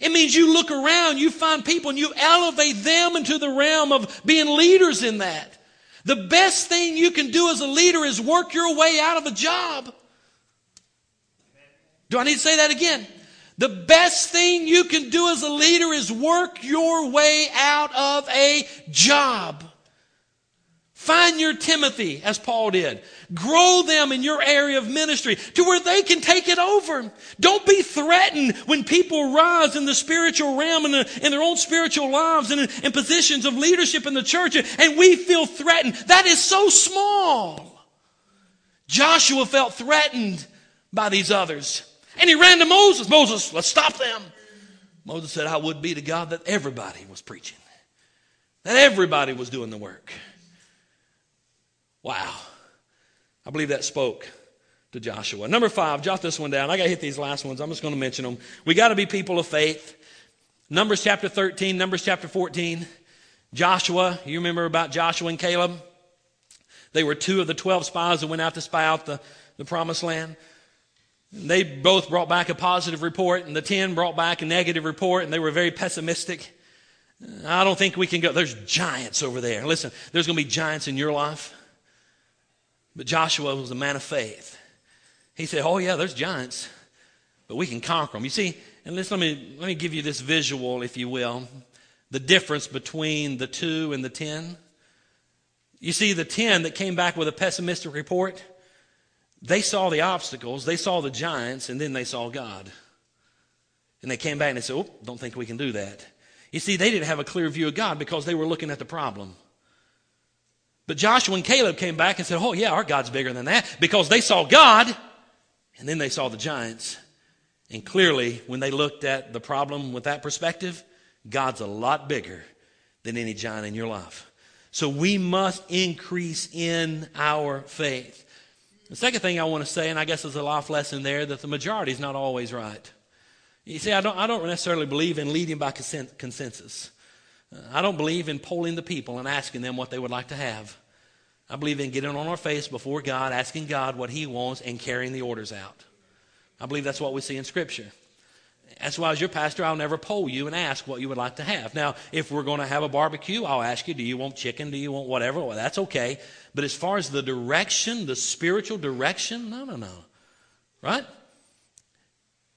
It means you look around, you find people, and you elevate them into the realm of being leaders in that. The best thing you can do as a leader is work your way out of a job. Do I need to say that again? The best thing you can do as a leader is work your way out of a job. Find your Timothy, as Paul did. Grow them in your area of ministry to where they can take it over. Don't be threatened when people rise in the spiritual realm and in, in, their own spiritual lives and in, in positions of leadership in the church and we feel threatened. That is so small. Joshua felt threatened by these others and he ran to Moses. Moses, let's stop them. Moses said, I would be to God that everybody was preaching, that everybody was doing the work. Wow. I believe that spoke to Joshua. Number five, jot this one down. I got to hit these last ones. I'm just going to mention them. We got to be people of faith. Numbers chapter 13, Numbers chapter 14. Joshua, you remember about Joshua and Caleb? They were two of the 12 spies that went out to spy out the, the promised land. They both brought back a positive report, and the 10 brought back a negative report, and they were very pessimistic. I don't think we can go. There's giants over there. Listen, there's going to be giants in your life. But Joshua was a man of faith. He said, Oh, yeah, there's giants, but we can conquer them. You see, and listen, let me, let me give you this visual, if you will, the difference between the two and the ten. You see, the ten that came back with a pessimistic report, they saw the obstacles, they saw the giants, and then they saw God. And they came back and they said, Oh, don't think we can do that. You see, they didn't have a clear view of God because they were looking at the problem. But Joshua and Caleb came back and said, Oh, yeah, our God's bigger than that because they saw God and then they saw the giants. And clearly, when they looked at the problem with that perspective, God's a lot bigger than any giant in your life. So we must increase in our faith. The second thing I want to say, and I guess there's a life lesson there, that the majority is not always right. You see, I don't, I don't necessarily believe in leading by consensus. I don't believe in polling the people and asking them what they would like to have. I believe in getting on our face before God, asking God what He wants, and carrying the orders out. I believe that's what we see in Scripture. That's why, as your pastor, I'll never poll you and ask what you would like to have. Now, if we're going to have a barbecue, I'll ask you, do you want chicken? Do you want whatever? Well, that's okay. But as far as the direction, the spiritual direction, no, no, no. Right?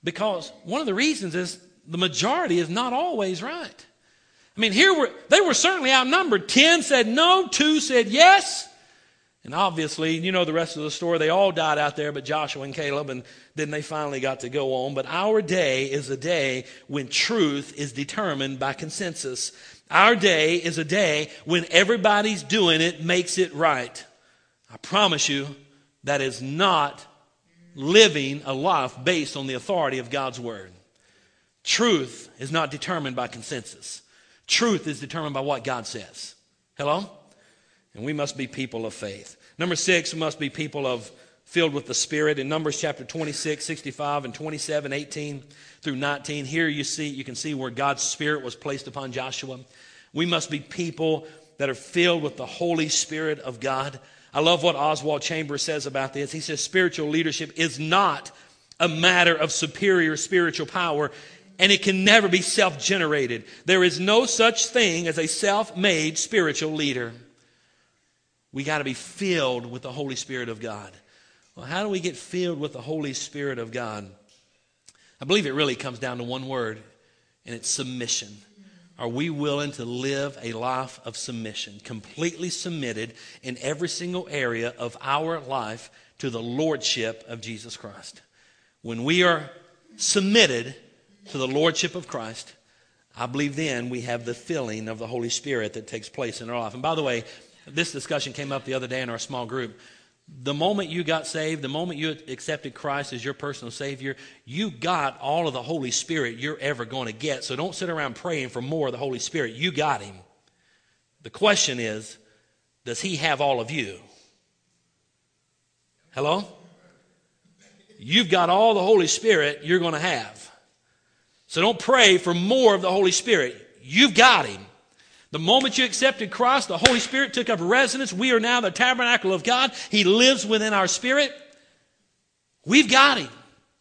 Because one of the reasons is the majority is not always right. I mean, here were, they were certainly outnumbered. Ten said no, two said yes. And obviously, you know the rest of the story. They all died out there, but Joshua and Caleb, and then they finally got to go on. But our day is a day when truth is determined by consensus. Our day is a day when everybody's doing it makes it right. I promise you, that is not living a life based on the authority of God's word. Truth is not determined by consensus. Truth is determined by what God says. Hello? And we must be people of faith. Number six, we must be people of filled with the Spirit. In Numbers chapter 26, 65, and 27, 18 through 19, here you see, you can see where God's Spirit was placed upon Joshua. We must be people that are filled with the Holy Spirit of God. I love what Oswald Chambers says about this. He says spiritual leadership is not a matter of superior spiritual power and it can never be self generated. There is no such thing as a self made spiritual leader. We got to be filled with the Holy Spirit of God. Well, how do we get filled with the Holy Spirit of God? I believe it really comes down to one word, and it's submission. Are we willing to live a life of submission, completely submitted in every single area of our life to the Lordship of Jesus Christ? When we are submitted, to the Lordship of Christ, I believe then we have the filling of the Holy Spirit that takes place in our life. And by the way, this discussion came up the other day in our small group. The moment you got saved, the moment you accepted Christ as your personal Savior, you got all of the Holy Spirit you're ever going to get. So don't sit around praying for more of the Holy Spirit. You got Him. The question is, does he have all of you? Hello? You've got all the Holy Spirit you're going to have. So don't pray for more of the Holy Spirit. You've got him. The moment you accepted Christ, the Holy Spirit took up residence. We are now the tabernacle of God. He lives within our spirit. We've got him.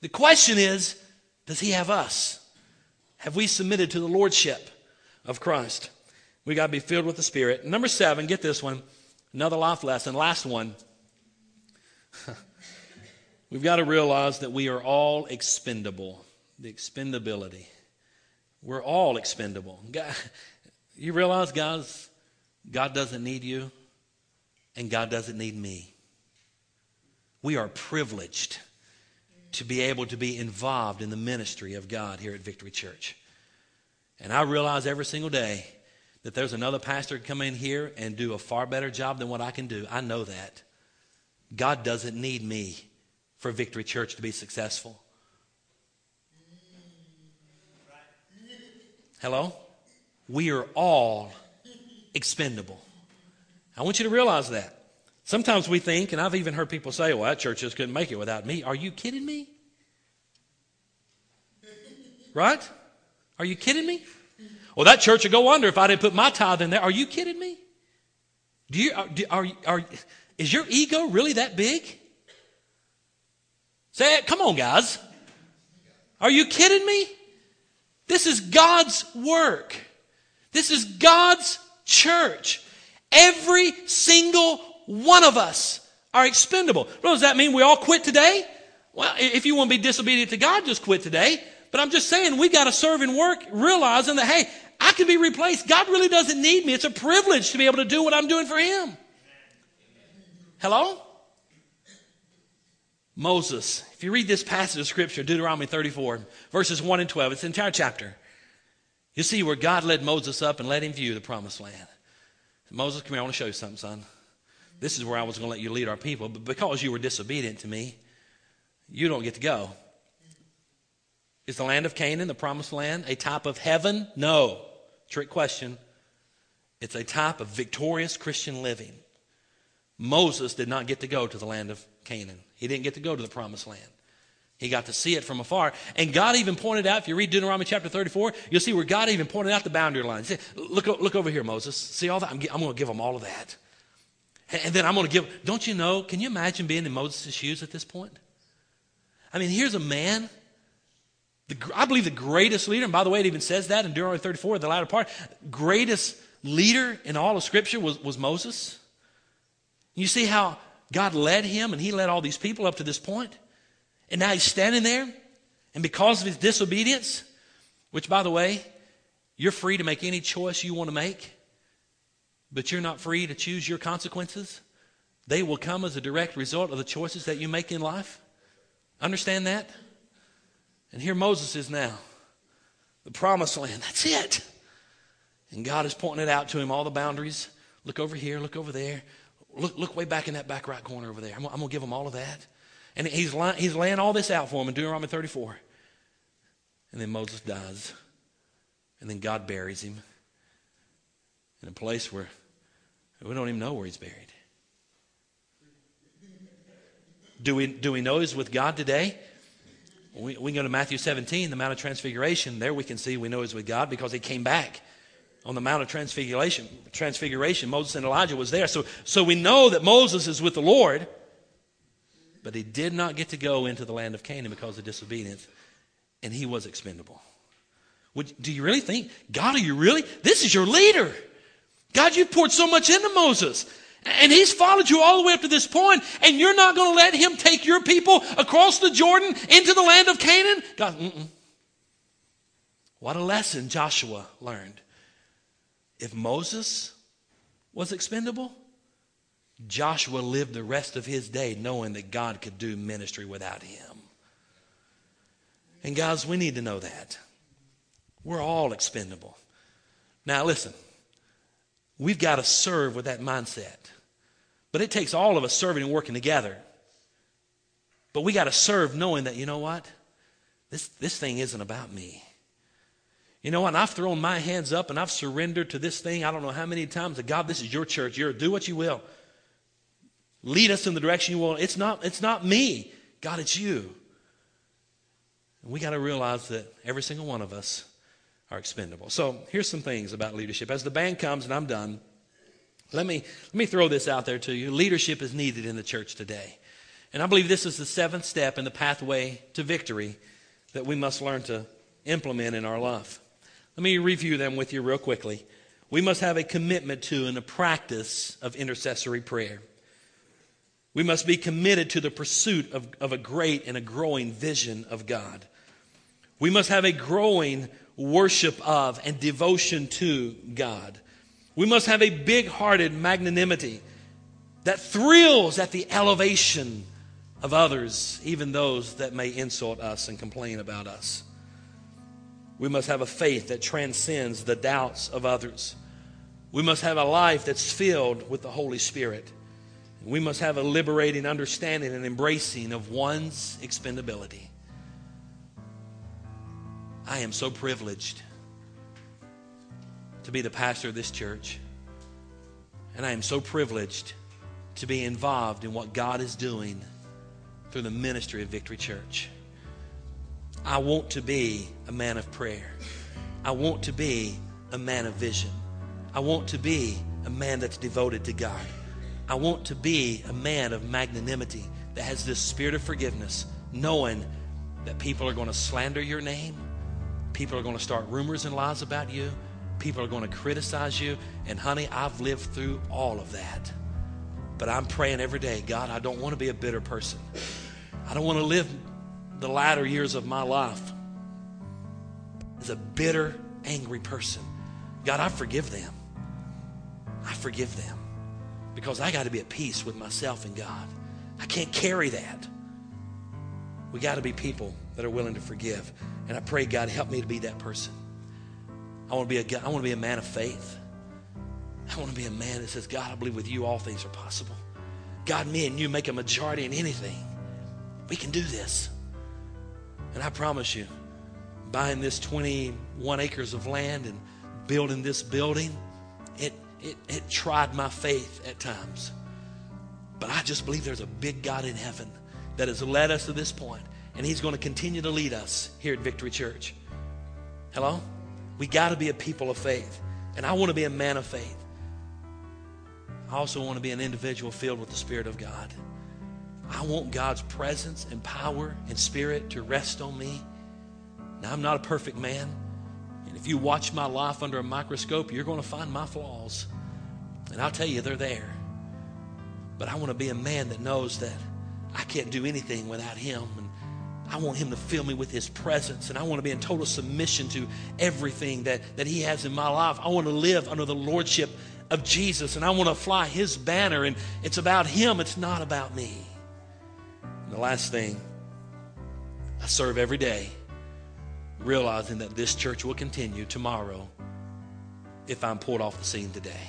The question is, does he have us? Have we submitted to the lordship of Christ? We got to be filled with the Spirit. Number seven, get this one. Another life lesson. Last one. We've got to realize that we are all expendable. The expendability. We're all expendable. God, you realize, guys, God doesn't need you, and God doesn't need me. We are privileged to be able to be involved in the ministry of God here at Victory Church. And I realize every single day that there's another pastor to come in here and do a far better job than what I can do. I know that. God doesn't need me for Victory Church to be successful. Hello? We are all expendable. I want you to realize that. Sometimes we think, and I've even heard people say, well, that church just couldn't make it without me. Are you kidding me? Right? Are you kidding me? Well, that church would go under if I didn't put my tithe in there. Are you kidding me? Do you, are, are, is your ego really that big? Say it. Come on, guys. Are you kidding me? This is God's work. This is God's church. Every single one of us are expendable. What does that mean? We all quit today? Well, if you want to be disobedient to God, just quit today. But I'm just saying, we've got to serve and work, realizing that, hey, I can be replaced. God really doesn't need me. It's a privilege to be able to do what I'm doing for Him. Hello? Moses. If you read this passage of Scripture, Deuteronomy 34, verses 1 and 12, it's the entire chapter. You see where God led Moses up and let him view the promised land. Moses, come here, I want to show you something, son. This is where I was going to let you lead our people, but because you were disobedient to me, you don't get to go. Is the land of Canaan, the promised land, a type of heaven? No. Trick question. It's a type of victorious Christian living. Moses did not get to go to the land of Canaan. He didn't get to go to the promised land. He got to see it from afar. And God even pointed out, if you read Deuteronomy chapter 34, you'll see where God even pointed out the boundary lines. Look, look over here, Moses. See all that? I'm, I'm going to give them all of that. And then I'm going to give, don't you know, can you imagine being in Moses' shoes at this point? I mean, here's a man, the, I believe the greatest leader, and by the way, it even says that in Deuteronomy 34, the latter part, greatest leader in all of Scripture was, was Moses. You see how God led him and he led all these people up to this point? And now he's standing there, and because of his disobedience, which by the way, you're free to make any choice you want to make but you're not free to choose your consequences. They will come as a direct result of the choices that you make in life. Understand that? And here Moses is now. The promised land. That's it. And God is pointing it out to him, all the boundaries. Look over here, look over there. Look, look way back in that back right corner over there. I'm, I'm going to give him all of that. And he's, he's laying all this out for him in Deuteronomy 34. And then Moses dies. And then God buries him in a place where we don't even know where he's buried. Do we, do we know he's with God today? We, we go to Matthew 17, the Mount of Transfiguration. There we can see we know he's with God because he came back on the Mount of Transfiguration. Transfiguration. Moses and Elijah was there. So, so we know that Moses is with the Lord, but he did not get to go into the land of Canaan because of disobedience, and he was expendable. Would, do you really think, God, are you really? This is your leader. God, you've poured so much into Moses. And he's followed you all the way up to this point, and you're not going to let him take your people across the Jordan into the land of Canaan? God, mm-mm. What a lesson Joshua learned. If Moses was expendable, Joshua lived the rest of his day knowing that God could do ministry without him. And guys, we need to know that. We're all expendable. Now, listen. We've got to serve with that mindset. But it takes all of us serving and working together. But we got to serve knowing that, you know what? This, this thing isn't about me. You know, and I've thrown my hands up and I've surrendered to this thing. I don't know how many times. That God, this is your church. You're do what you will. Lead us in the direction you want. It's not, it's not me. God, it's you. And we got to realize that every single one of us are expendable. So here's some things about leadership. As the band comes, and I'm done, let me, let me throw this out there to you. Leadership is needed in the church today. And I believe this is the seventh step in the pathway to victory that we must learn to implement in our life. Let me review them with you real quickly. We must have a commitment to and a practice of intercessory prayer. We must be committed to the pursuit of, of a great and a growing vision of God. We must have a growing worship of and devotion to God. We must have a big hearted magnanimity that thrills at the elevation of others, even those that may insult us and complain about us. We must have a faith that transcends the doubts of others. We must have a life that's filled with the Holy Spirit. We must have a liberating understanding and embracing of one's expendability. I am so privileged to be the pastor of this church. And I am so privileged to be involved in what God is doing through the ministry of Victory Church. I want to be a man of prayer. I want to be a man of vision. I want to be a man that's devoted to God. I want to be a man of magnanimity that has this spirit of forgiveness, knowing that people are going to slander your name, people are going to start rumors and lies about you, people are going to criticize you. And honey, I've lived through all of that. But I'm praying every day God, I don't want to be a bitter person. I don't want to live the latter years of my life as a bitter, angry person. God, I forgive them. I forgive them because I got to be at peace with myself and God. I can't carry that. We got to be people that are willing to forgive. And I pray, God, help me to be that person. I want to be a, I want to be a man of faith. I want to be a man that says, God, I believe with you all things are possible. God, me and you make a majority in anything. We can do this. And I promise you, buying this 21 acres of land and building this building, it it, it tried my faith at times. But I just believe there's a big God in heaven that has led us to this point, and He's going to continue to lead us here at Victory Church. Hello? We got to be a people of faith, and I want to be a man of faith. I also want to be an individual filled with the Spirit of God. I want God's presence and power and spirit to rest on me. Now, I'm not a perfect man. And if you watch my life under a microscope, you're going to find my flaws. And I'll tell you, they're there. But I want to be a man that knows that I can't do anything without Him. And I want Him to fill me with His presence. And I want to be in total submission to everything that, that He has in my life. I want to live under the Lordship of Jesus. And I want to fly His banner. And it's about Him, it's not about me. And the last thing, I serve every day, realizing that this church will continue tomorrow if I'm pulled off the scene today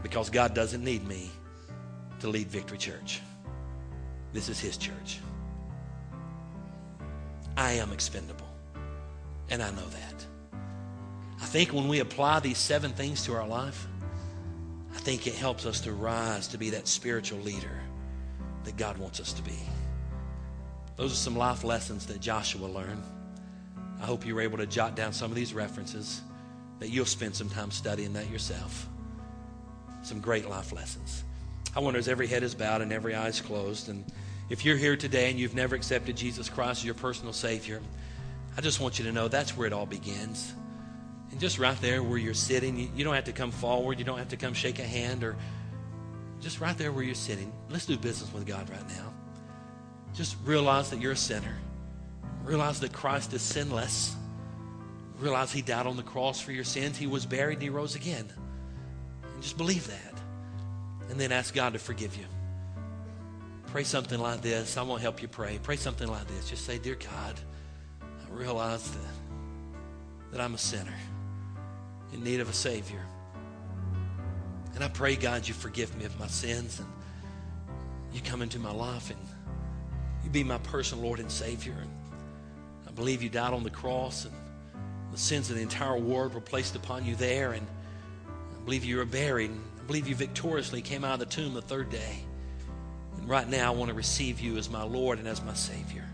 because God doesn't need me to lead Victory Church. This is His church. I am expendable, and I know that. I think when we apply these seven things to our life, I think it helps us to rise to be that spiritual leader that God wants us to be. Those are some life lessons that Joshua learned. I hope you were able to jot down some of these references, that you'll spend some time studying that yourself some great life lessons. I wonder as every head is bowed and every eye is closed, and if you're here today and you've never accepted Jesus Christ as your personal Savior, I just want you to know that's where it all begins. And just right there where you're sitting, you, don't have to come forward, you don't have to come shake a hand, or just right there where you're sitting. Let's do business with God right now. Just realize that you're a sinner. Realize that Christ is sinless. Realize He died on the cross for your sins. He was buried and He rose again. Just believe that. And then ask God to forgive you. Pray something like this. I won't help you pray. Pray something like this. Just say, Dear God, I realize that, that I'm a sinner in need of a Savior. And I pray, God, you forgive me of my sins and you come into my life and you be my personal Lord and Savior. And I believe you died on the cross and the sins of the entire world were placed upon you there, and I believe you were buried. And I believe you victoriously came out of the tomb the third day. And right now, I want to receive you as my Lord and as my Savior.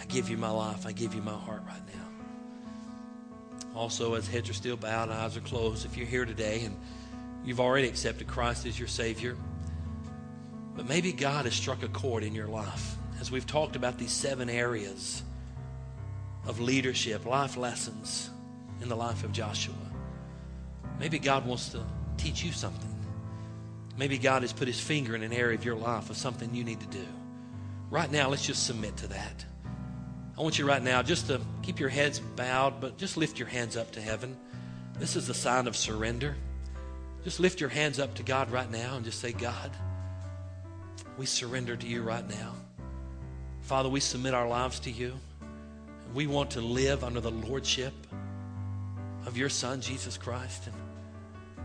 I give you my life. I give you my heart right now. Also, as heads are still bowed and eyes are closed, if you're here today and you've already accepted Christ as your Savior, but maybe God has struck a chord in your life as we've talked about these seven areas of leadership, life lessons in the life of Joshua. Maybe God wants to teach you something. Maybe God has put his finger in an area of your life of something you need to do. Right now, let's just submit to that. I want you right now just to keep your heads bowed, but just lift your hands up to heaven. This is the sign of surrender. Just lift your hands up to God right now and just say, God, we surrender to you right now. Father, we submit our lives to you. We want to live under the lordship of your Son, Jesus Christ. And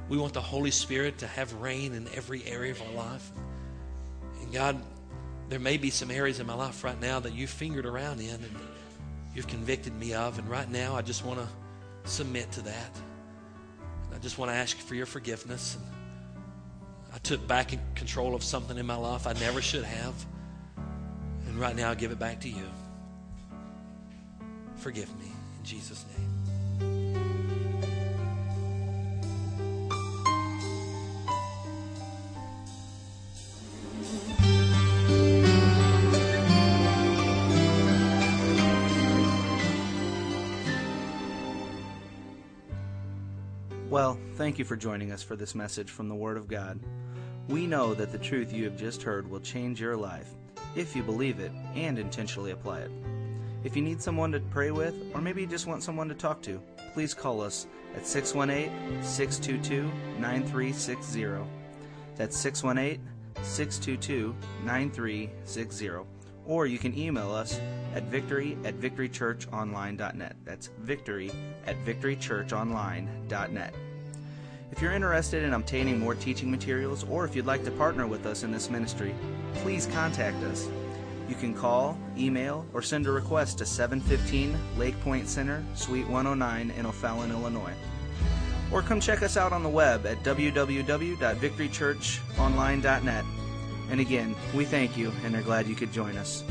we want the Holy Spirit to have reign in every area of our life. And God, there may be some areas in my life right now that you've fingered around in and you've convicted me of. And right now, I just want to submit to that. I just want to ask for your forgiveness. I took back control of something in my life I never should have. And right now, I give it back to you. Forgive me in Jesus' name. Thank you for joining us for this message from the Word of God. We know that the truth you have just heard will change your life if you believe it and intentionally apply it. If you need someone to pray with, or maybe you just want someone to talk to, please call us at 618 622 9360. That's 618 622 9360. Or you can email us at victory at victorychurchonline.net. That's victory at victorychurchonline.net. If you're interested in obtaining more teaching materials, or if you'd like to partner with us in this ministry, please contact us. You can call, email, or send a request to 715 Lake Point Center, Suite 109 in O'Fallon, Illinois. Or come check us out on the web at www.victorychurchonline.net. And again, we thank you and are glad you could join us.